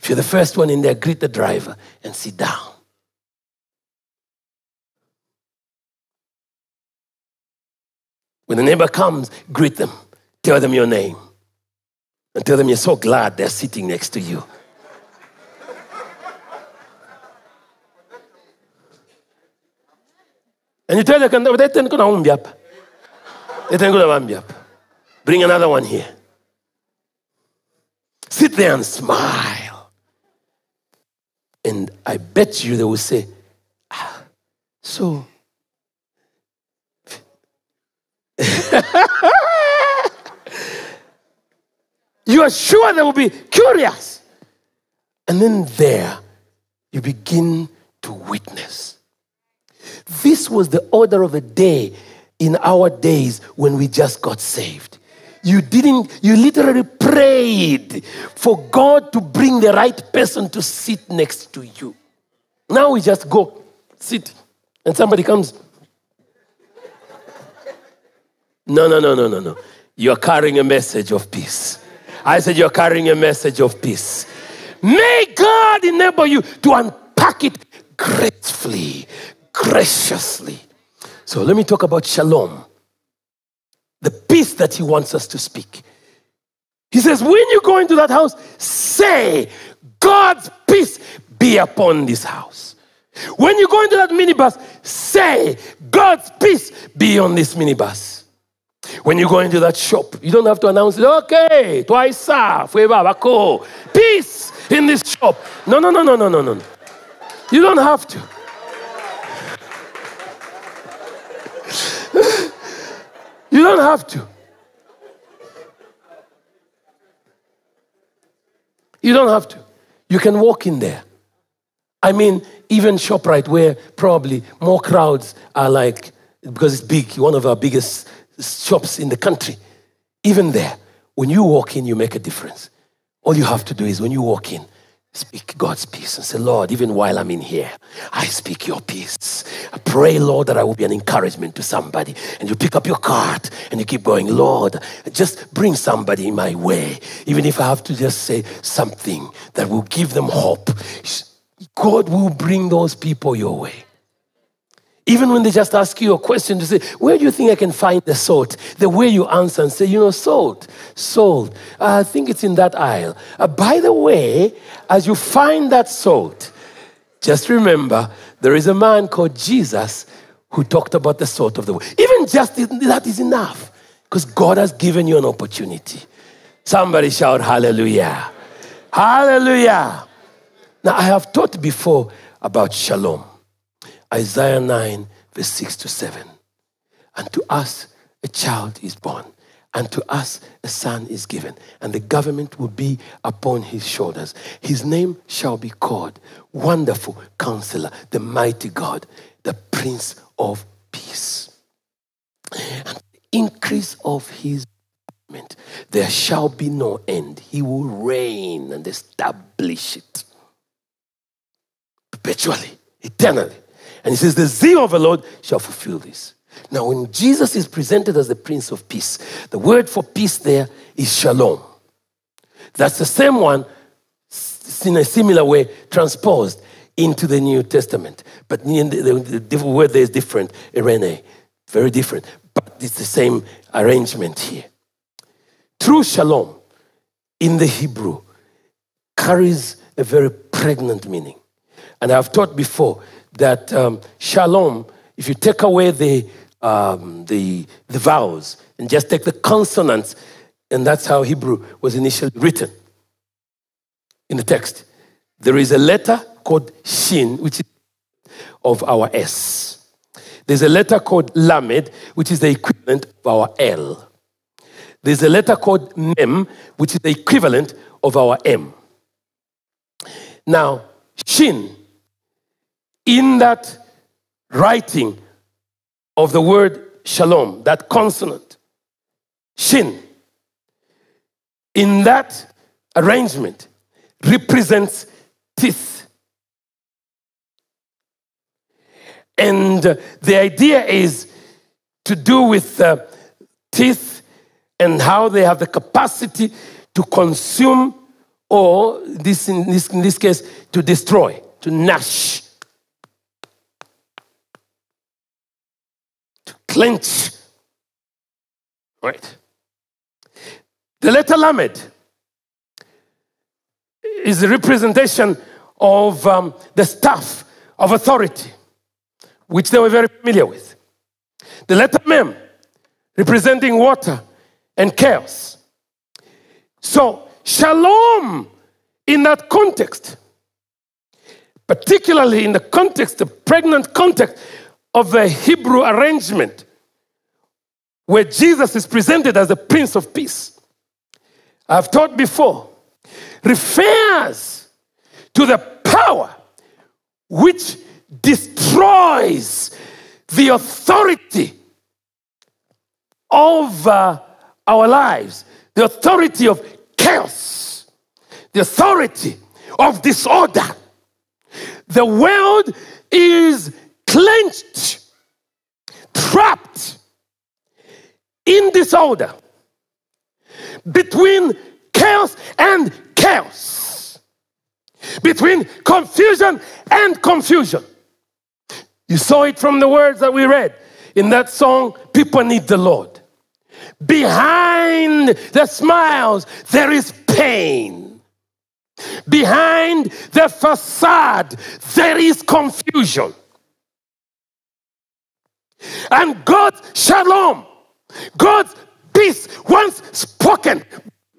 If you're the first one in there, greet the driver and sit down. When the neighbor comes, greet them, tell them your name, and tell them you're so glad they're sitting next to you. and you tell them, bring another one here. Sit there and smile. And I bet you they will say, ah, so you are sure they will be curious. And then there, you begin to witness. This was the order of the day in our days when we just got saved. You didn't, you literally prayed for God to bring the right person to sit next to you. Now we just go, sit, and somebody comes, no, no, no, no, no, no. You're carrying a message of peace. I said, You're carrying a message of peace. May God enable you to unpack it gracefully, graciously. So let me talk about shalom, the peace that He wants us to speak. He says, When you go into that house, say, God's peace be upon this house. When you go into that minibus, say, God's peace be on this minibus. When you go into that shop, you don't have to announce it, okay, twice, bako, peace in this shop. No, no, no, no, no, no, no. You don't have to. you don't have to. You don't have to. You can walk in there. I mean, even ShopRite, where probably more crowds are like, because it's big, one of our biggest shops in the country, even there, when you walk in, you make a difference. All you have to do is when you walk in, speak God's peace and say, Lord, even while I'm in here, I speak your peace. I pray, Lord, that I will be an encouragement to somebody. And you pick up your cart and you keep going, Lord, just bring somebody in my way. Even if I have to just say something that will give them hope, God will bring those people your way. Even when they just ask you a question to say, Where do you think I can find the salt? The way you answer and say, You know, salt, salt. Uh, I think it's in that aisle. Uh, by the way, as you find that salt, just remember there is a man called Jesus who talked about the salt of the world. Even just that is enough because God has given you an opportunity. Somebody shout hallelujah. Hallelujah. Now, I have taught before about shalom. Isaiah 9, verse 6 to 7. And to us a child is born, and to us a son is given, and the government will be upon his shoulders. His name shall be called Wonderful Counselor, the Mighty God, the Prince of Peace. And increase of his government, there shall be no end. He will reign and establish it perpetually, eternally. And he says, The zeal of the Lord shall fulfill this. Now, when Jesus is presented as the Prince of Peace, the word for peace there is shalom. That's the same one in a similar way transposed into the New Testament. But the, the, word there is different, eirene, very different. But it's the same arrangement here. True shalom in the Hebrew carries a very pregnant meaning. And I've taught before that um, shalom, if you take away the, um, the, the vowels and just take the consonants, and that's how Hebrew was initially written in the text. There is a letter called Shin, which is of our S. There's a letter called Lamed, which is the equivalent of our L. There's a letter called Mem, which is the equivalent of our M. Now, Shin in that writing of the word shalom, that consonant, shin, in that arrangement represents teeth. And the idea is to do with uh, teeth and how they have the capacity to consume or this in this, in this case to destroy to gnash clench right. The letter lamed is a representation of um, the staff of authority which they were very familiar with. The letter mem representing water and chaos. So Shalom in that context, particularly in the context, the pregnant context of the Hebrew arrangement, where Jesus is presented as the Prince of Peace. I've taught before, refers to the power which destroys the authority uh, our lives, the authority of chaos, the authority of disorder. The world is clenched, trapped in disorder between chaos and chaos, between confusion and confusion. You saw it from the words that we read in that song, People Need the Lord. Behind the smiles, there is pain. Behind the facade, there is confusion. And God's shalom, God's peace, once spoken,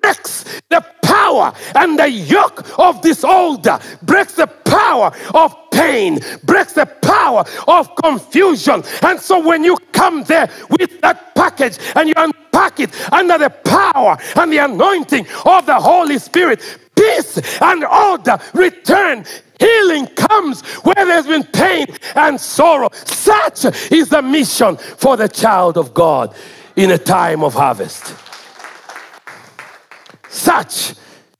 breaks the power and the yoke of disorder, breaks the power of pain, breaks the power of confusion. And so when you come there with that package and you unpack it under the power and the anointing of the Holy Spirit, peace and order return. Healing comes where there's been pain and sorrow. Such is the mission for the child of God in a time of harvest. Such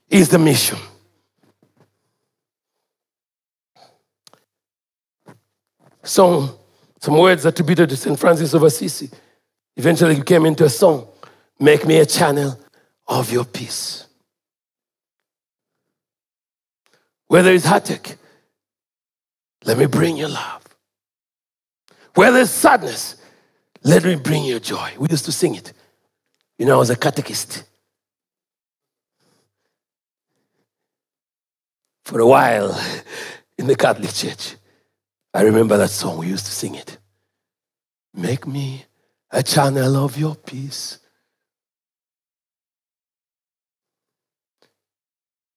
is the mission. Song, some words attributed to St. Francis of Assisi eventually came into a song Make me a channel of your peace. Where there is heartache, let me bring your love. Where there's sadness, let me bring your joy. We used to sing it. You know, I was a catechist. For a while in the Catholic Church. I remember that song, we used to sing it. Make me a channel of your peace.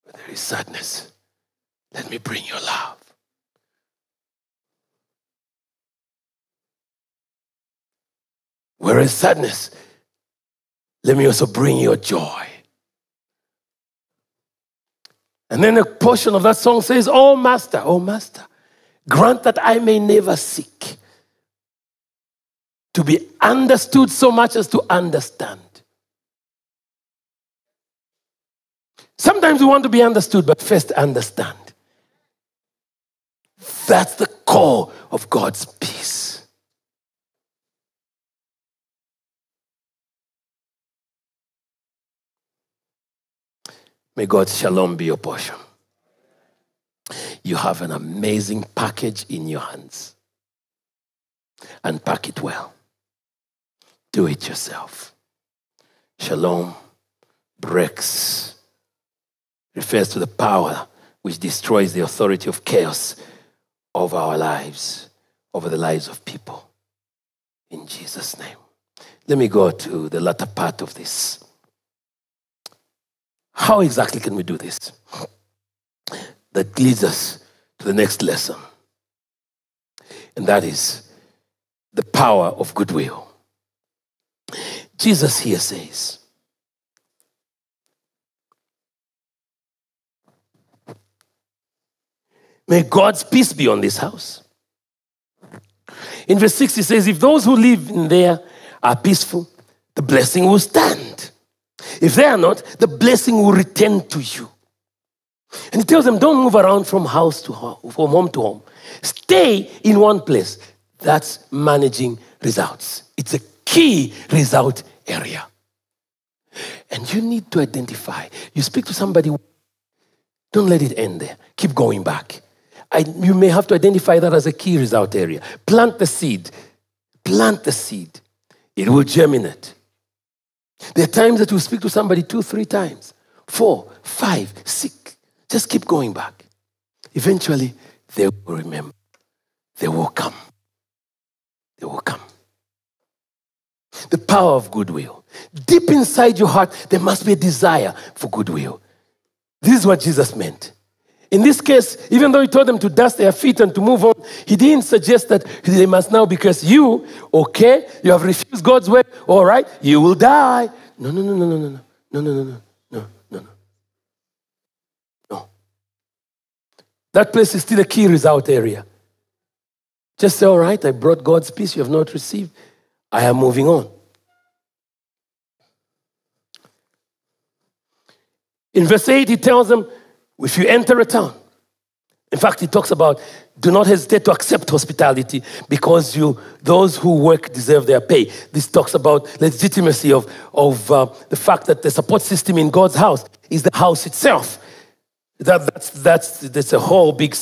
Where there is sadness, let me bring your love. Where is sadness, let me also bring your joy. And then a portion of that song says, Oh, Master, oh, Master, grant that I may never seek to be understood so much as to understand. Sometimes we want to be understood, but first understand. That's the core of God's peace. May God's shalom be your portion. You have an amazing package in your hands. And pack it well. Do it yourself. Shalom breaks, refers to the power which destroys the authority of chaos over our lives, over the lives of people. In Jesus' name. Let me go to the latter part of this. How exactly can we do this? That leads us to the next lesson, and that is the power of goodwill. Jesus here says, May God's peace be on this house. In verse 6, he says, If those who live in there are peaceful, the blessing will stand. If they are not, the blessing will return to you. And he tells them, don't move around from house to home, from home to home. Stay in one place. That's managing results. It's a key result area. And you need to identify. You speak to somebody, don't let it end there. Keep going back. I, you may have to identify that as a key result area. Plant the seed. Plant the seed. It will germinate. There are times that you speak to somebody two, three times, four, five, six. Just keep going back. Eventually, they will remember. They will come. They will come. The power of goodwill. Deep inside your heart, there must be a desire for goodwill. This is what Jesus meant. In this case, even though he told them to dust their feet and to move on, he didn't suggest that they must now, because you, okay, you have refused God's word, all right, you will die. No, no, no, no, no, no, no, no, no, no, no, no, no. No. That place is still a key result area. Just say, all right, I brought God's peace you have not received. I am moving on. In verse 8, he tells them, if you enter a town, in fact, he talks about do not hesitate to accept hospitality because you, those who work deserve their pay. This talks about legitimacy of, of uh, the fact that the support system in God's house is the house itself. That, that's, that's, that's a whole big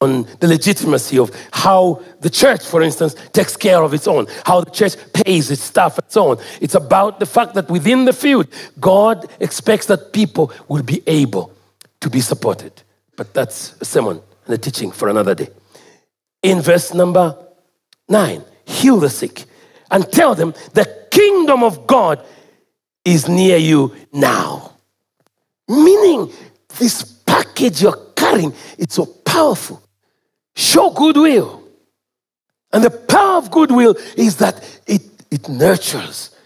on the legitimacy of how the church, for instance, takes care of its own, how the church pays its staff and so on. It's about the fact that within the field, God expects that people will be able to be supported. But that's a sermon and a teaching for another day. In verse number nine, heal the sick and tell them the kingdom of God is near you now. Meaning, this package you're carrying, it's so powerful. Show goodwill. And the power of goodwill is that it, it nurtures,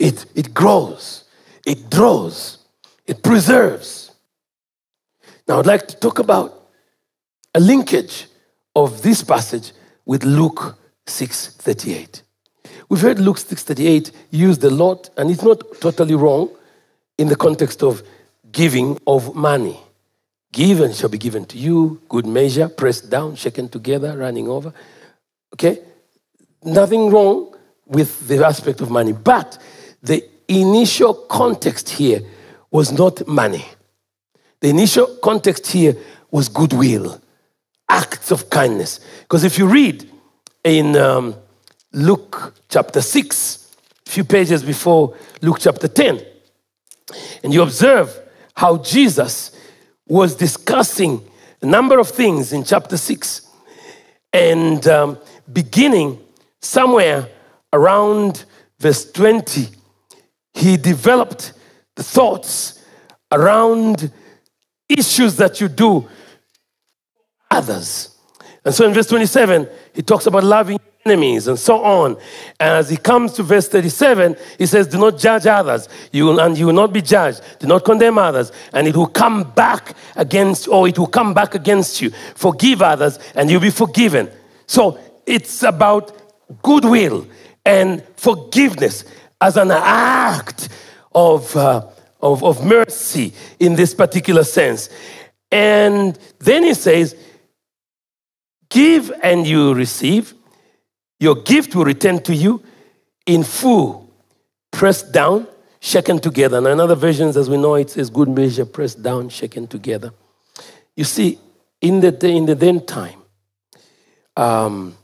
it, it grows, it draws, it preserves. Now, I'd like to talk about a linkage of this passage with Luke 6:38. We've heard Luke 6:38 used a lot, and it's not totally wrong in the context of giving of money. Give and shall be given to you, good measure, pressed down, shaken together, running over. Okay? Nothing wrong with the aspect of money, but the initial context here was not money. The initial context here was goodwill, acts of kindness. Because if you read in um, Luke chapter 6, a few pages before Luke chapter 10, and you observe how Jesus was discussing a number of things in chapter 6, and um, beginning somewhere around verse 20, he developed the thoughts around issues that you do others. And so in verse 27, he talks about loving enemies and so on. And as he comes to verse 37, he says, Do not judge others, you will, and you will not be judged. Do not condemn others, and it will come back against, or it will come back against you. Forgive others, and you'll be forgiven. So it's about goodwill and forgiveness as an act of. Uh, of, of mercy in this particular sense. And then he says, Give and you receive. Your gift will return to you in full, pressed down, shaken together. And other versions, as we know, it says good measure, pressed down, shaken together. You see, in the, in the then time, um,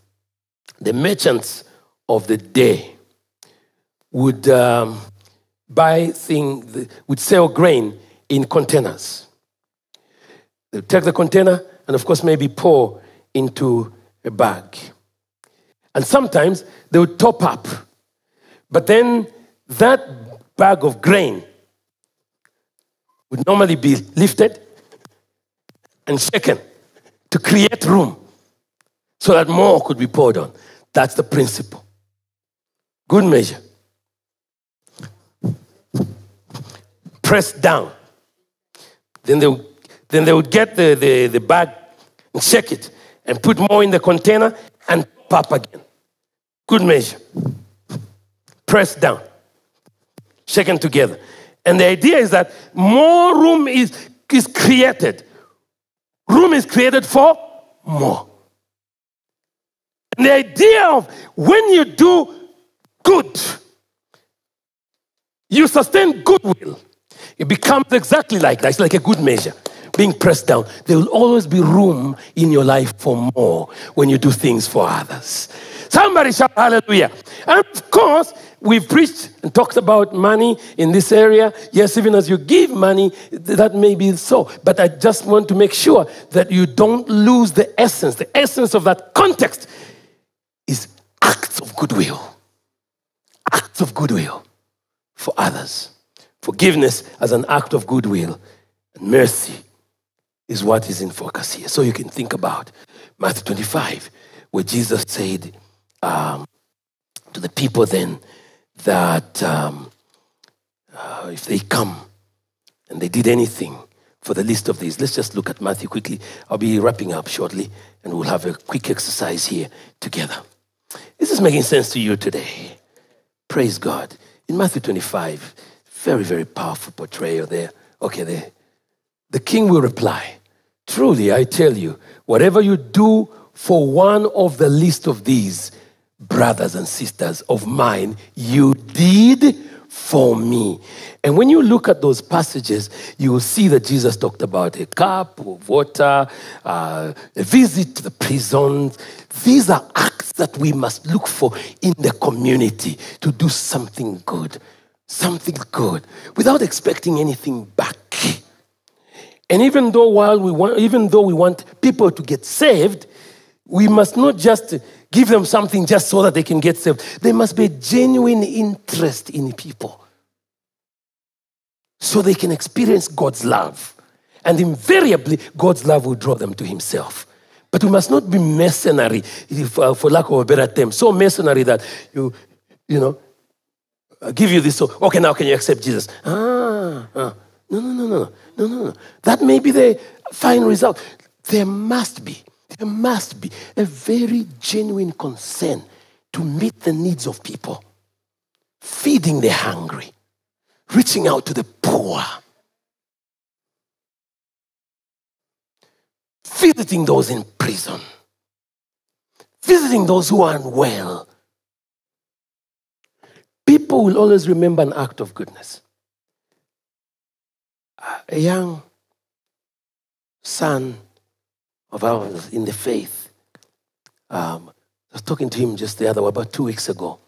the merchants of the day would um, buy thing, would sell grain in containers. They take the container and, of course, maybe pour into a bag. And sometimes they would top up. But then that bag of grain would normally be lifted and shaken to create room so that more could be poured on. That's the principle. Good measure pressed down. Then they, then they would get the, the, the bag and check it and put more in the container and pop again. Good measure. Pressed down. Shaken together. And the idea is that more room is, is created. Room is created for more. And the idea of when you do good, you sustain goodwill, it becomes exactly like that. It's like a good measure being pressed down. There will always be room in your life for more when you do things for others. Somebody shout hallelujah. And of course, we've preached and talked about money in this area. Yes, even as you give money, that may be so. But I just want to make sure that you don't lose the essence. The essence of that context is acts of goodwill. Acts of goodwill for others. Forgiveness as an act of goodwill and mercy is what is in focus here. So you can think about Matthew 25, where Jesus said, um, to the people then that um, uh, if they come and they did anything for the list of these, let's just look at Matthew quickly. I'll be wrapping up shortly and we'll have a quick exercise here together. Is this making sense to you today? Praise God. In Matthew 25, very, very powerful portrayal there. Okay, there. The king will reply, Truly, I tell you, whatever you do for one of the least of these, brothers and sisters of mine, you did for me. And when you look at those passages, you will see that Jesus talked about a cup of water, uh, a visit to the prison. These are acts that we must look for in the community to do something good, something good, without expecting anything back. And even though while we want, even though we want people to get saved, we must not just give them something just so that they can get saved. There must be genuine interest in people so they can experience God's love. And invariably, God's love will draw them to Himself. But we must not be mercenary, uh, for lack of a better term, so mercenary that you, you know, give you this. So, okay, now can you accept Jesus? Ah, ah. No, no, no, no, no, no, no. That may be the final result. There must be there must be a very genuine concern to meet the needs of people, feeding the hungry, reaching out to the poor, visiting those in prison, visiting those who are unwell. People will always remember an act of goodness. A young son of ours in the faith. Um, I was talking to him just the other about two weeks ago.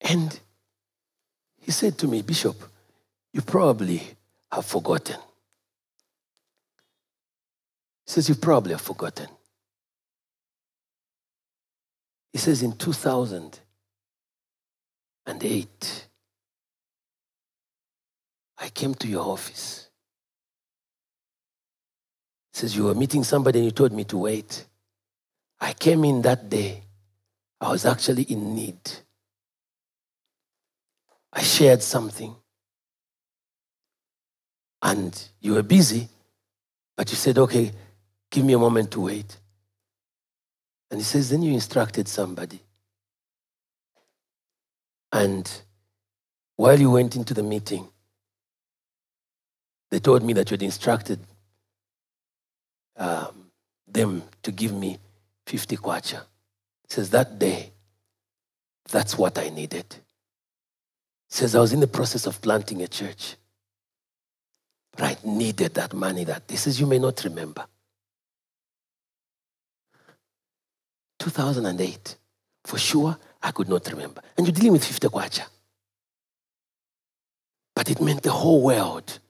And he said to me, Bishop, you probably have forgotten. He says, You probably have forgotten. He says, In 2008, I came to your office says, You were meeting somebody and you told me to wait. I came in that day. I was actually in need. I shared something. And you were busy, but you said, Okay, give me a moment to wait. And he says, Then you instructed somebody. And while you went into the meeting, they told me that you had instructed um, them to give me 50 kwacha. He says, that day, that's what I needed. He says, I was in the process of planting a church. But I needed that money that this is, you may not remember. 2008. For sure, I could not remember. And you're dealing with 50 kwacha. But it meant the whole world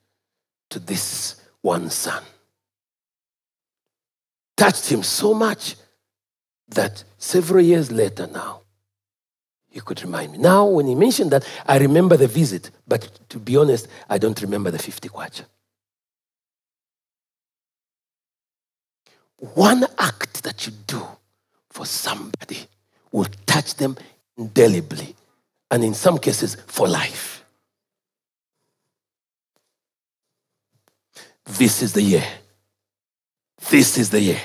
to this one son touched him so much that several years later now, he could remind me. Now, when he mentioned that, I remember the visit, but to be honest, I don't remember the 50 kwacha. One act that you do for somebody will touch them indelibly, and in some cases, for life. This is the year this is the year.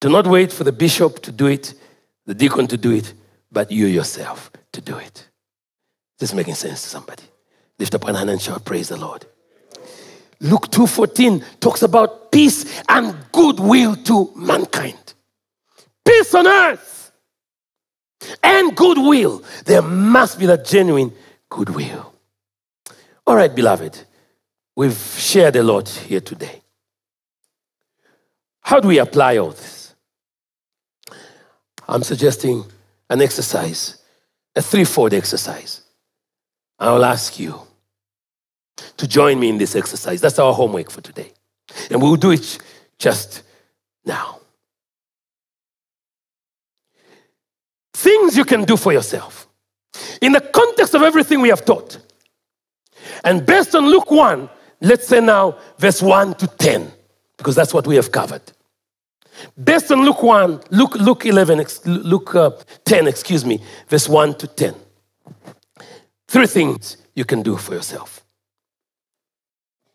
Do not wait for the bishop to do it, the deacon to do it, but you yourself to do it. This is making sense to somebody. Lift up one hand and shout, Praise the Lord. Luke 2:14 talks about peace and goodwill to mankind. Peace on earth and goodwill. There must be that genuine goodwill. All right, beloved, we've shared a lot here today. How do we apply all this? I'm suggesting an exercise, a threefold exercise. I'll ask you to join me in this exercise. That's our homework for today. And we'll do it just now. Things you can do for yourself. In the context of everything we have taught, and based on Luke 1, let's say now verse 1 to 10, because that's what we have covered. Based on Luke 1, Luke, Luke 11, Luke uh, 10, excuse me, verse 1 to 10. Three things you can do for yourself.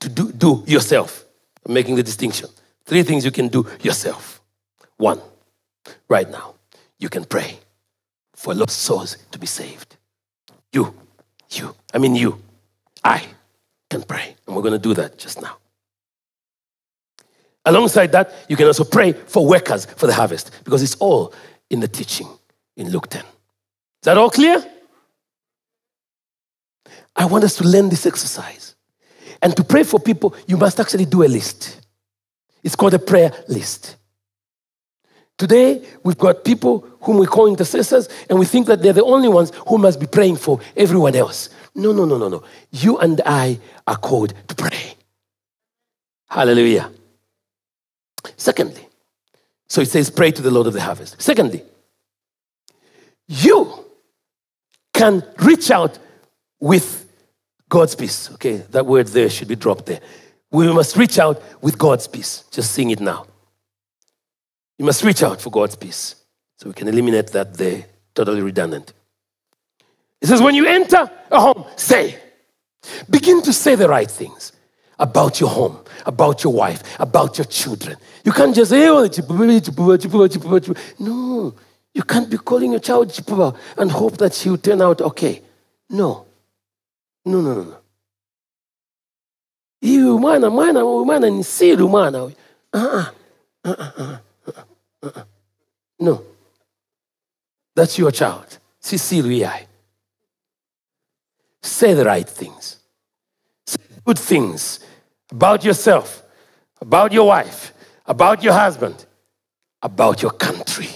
To do, do yourself. I'm making the distinction. Three things you can do yourself. One, right now, you can pray for lost souls to be saved. You, you, I mean you, I can pray. And we're going to do that just now. Alongside that, you can also pray for workers for the harvest because it's all in the teaching in Luke 10. Is that all clear? I want us to learn this exercise. And to pray for people, you must actually do a list. It's called a prayer list. Today, we've got people whom we call intercessors, and we think that they're the only ones who must be praying for everyone else. No, no, no, no, no. You and I are called to pray. Hallelujah. Secondly, so it says, pray to the Lord of the harvest. Secondly, you can reach out with God's peace. Okay, that word there should be dropped there. We must reach out with God's peace. Just sing it now. You must reach out for God's peace. So we can eliminate that there, totally redundant. It says, when you enter a home, say, begin to say the right things about your home, about your wife, about your children. You can't just say, oh, no, you can't be calling your child and hope that she will turn out okay. No. No, no, no, no. You mwana mwana mwana ni siri mwana. Uh-uh. Ah, uh-uh. Ah, ah, No. That's your child. Sisilu Say the right things. Say good things about yourself, about your wife, about your husband, about your country.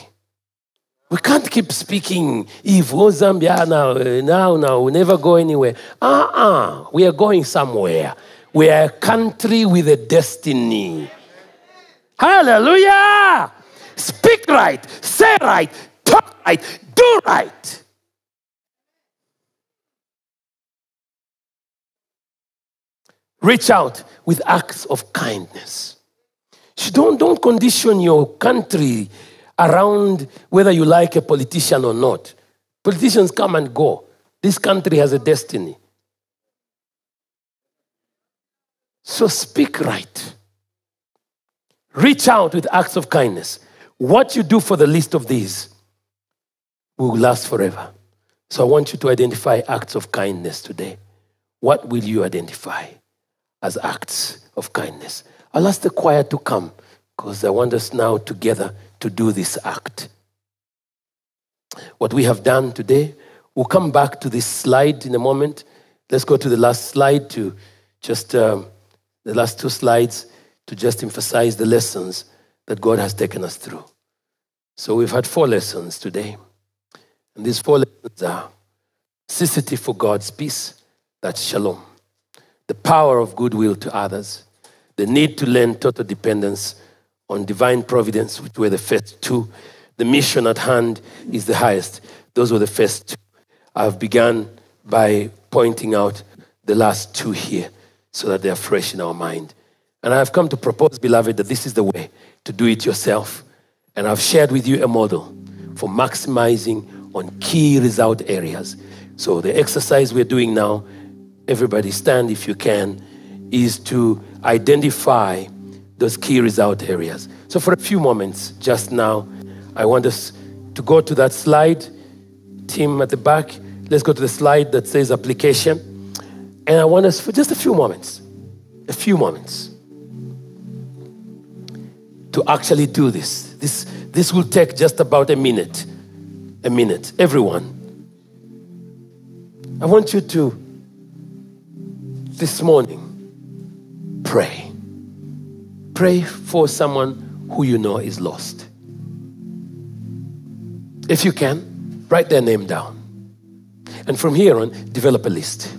We can't keep speaking evil Zambia now, now, now, we never go anywhere. Uh-uh, we are going somewhere. We are a country with a destiny. Hallelujah! Speak right, say right, talk right, do right. Reach out with acts of kindness. Don't, don't condition your country around whether you like a politician or not. Politicians come and go. This country has a destiny. So speak right. Reach out with acts of kindness. What you do for the least of these will last forever. So I want you to identify acts of kindness today. What will you identify as acts of kindness? I'll ask the choir to come because I want us now together to do this act. What we have done today, we'll come back to this slide in a moment. Let's go to the last slide to just um, the last two slides to just emphasize the lessons that God has taken us through. So we've had four lessons today. And these four lessons are necessity for God's peace, that's shalom, the power of goodwill to others, the need to learn total dependence on divine providence, which were the first two. The mission at hand is the highest. Those were the first two. I've begun by pointing out the last two here so that they are fresh in our mind. And I have come to propose, beloved, that this is the way to do it yourself. And I've shared with you a model for maximizing on key result areas. So the exercise we're doing now, everybody stand if you can, is to identify those key result areas. So, for a few moments just now, I want us to go to that slide. Team at the back, let's go to the slide that says application. And I want us for just a few moments, a few moments, to actually do this. This, this will take just about a minute. A minute. Everyone. I want you to, this morning, pray. Pray for someone who you know is lost. If you can, write their name down. And from here on, develop a list.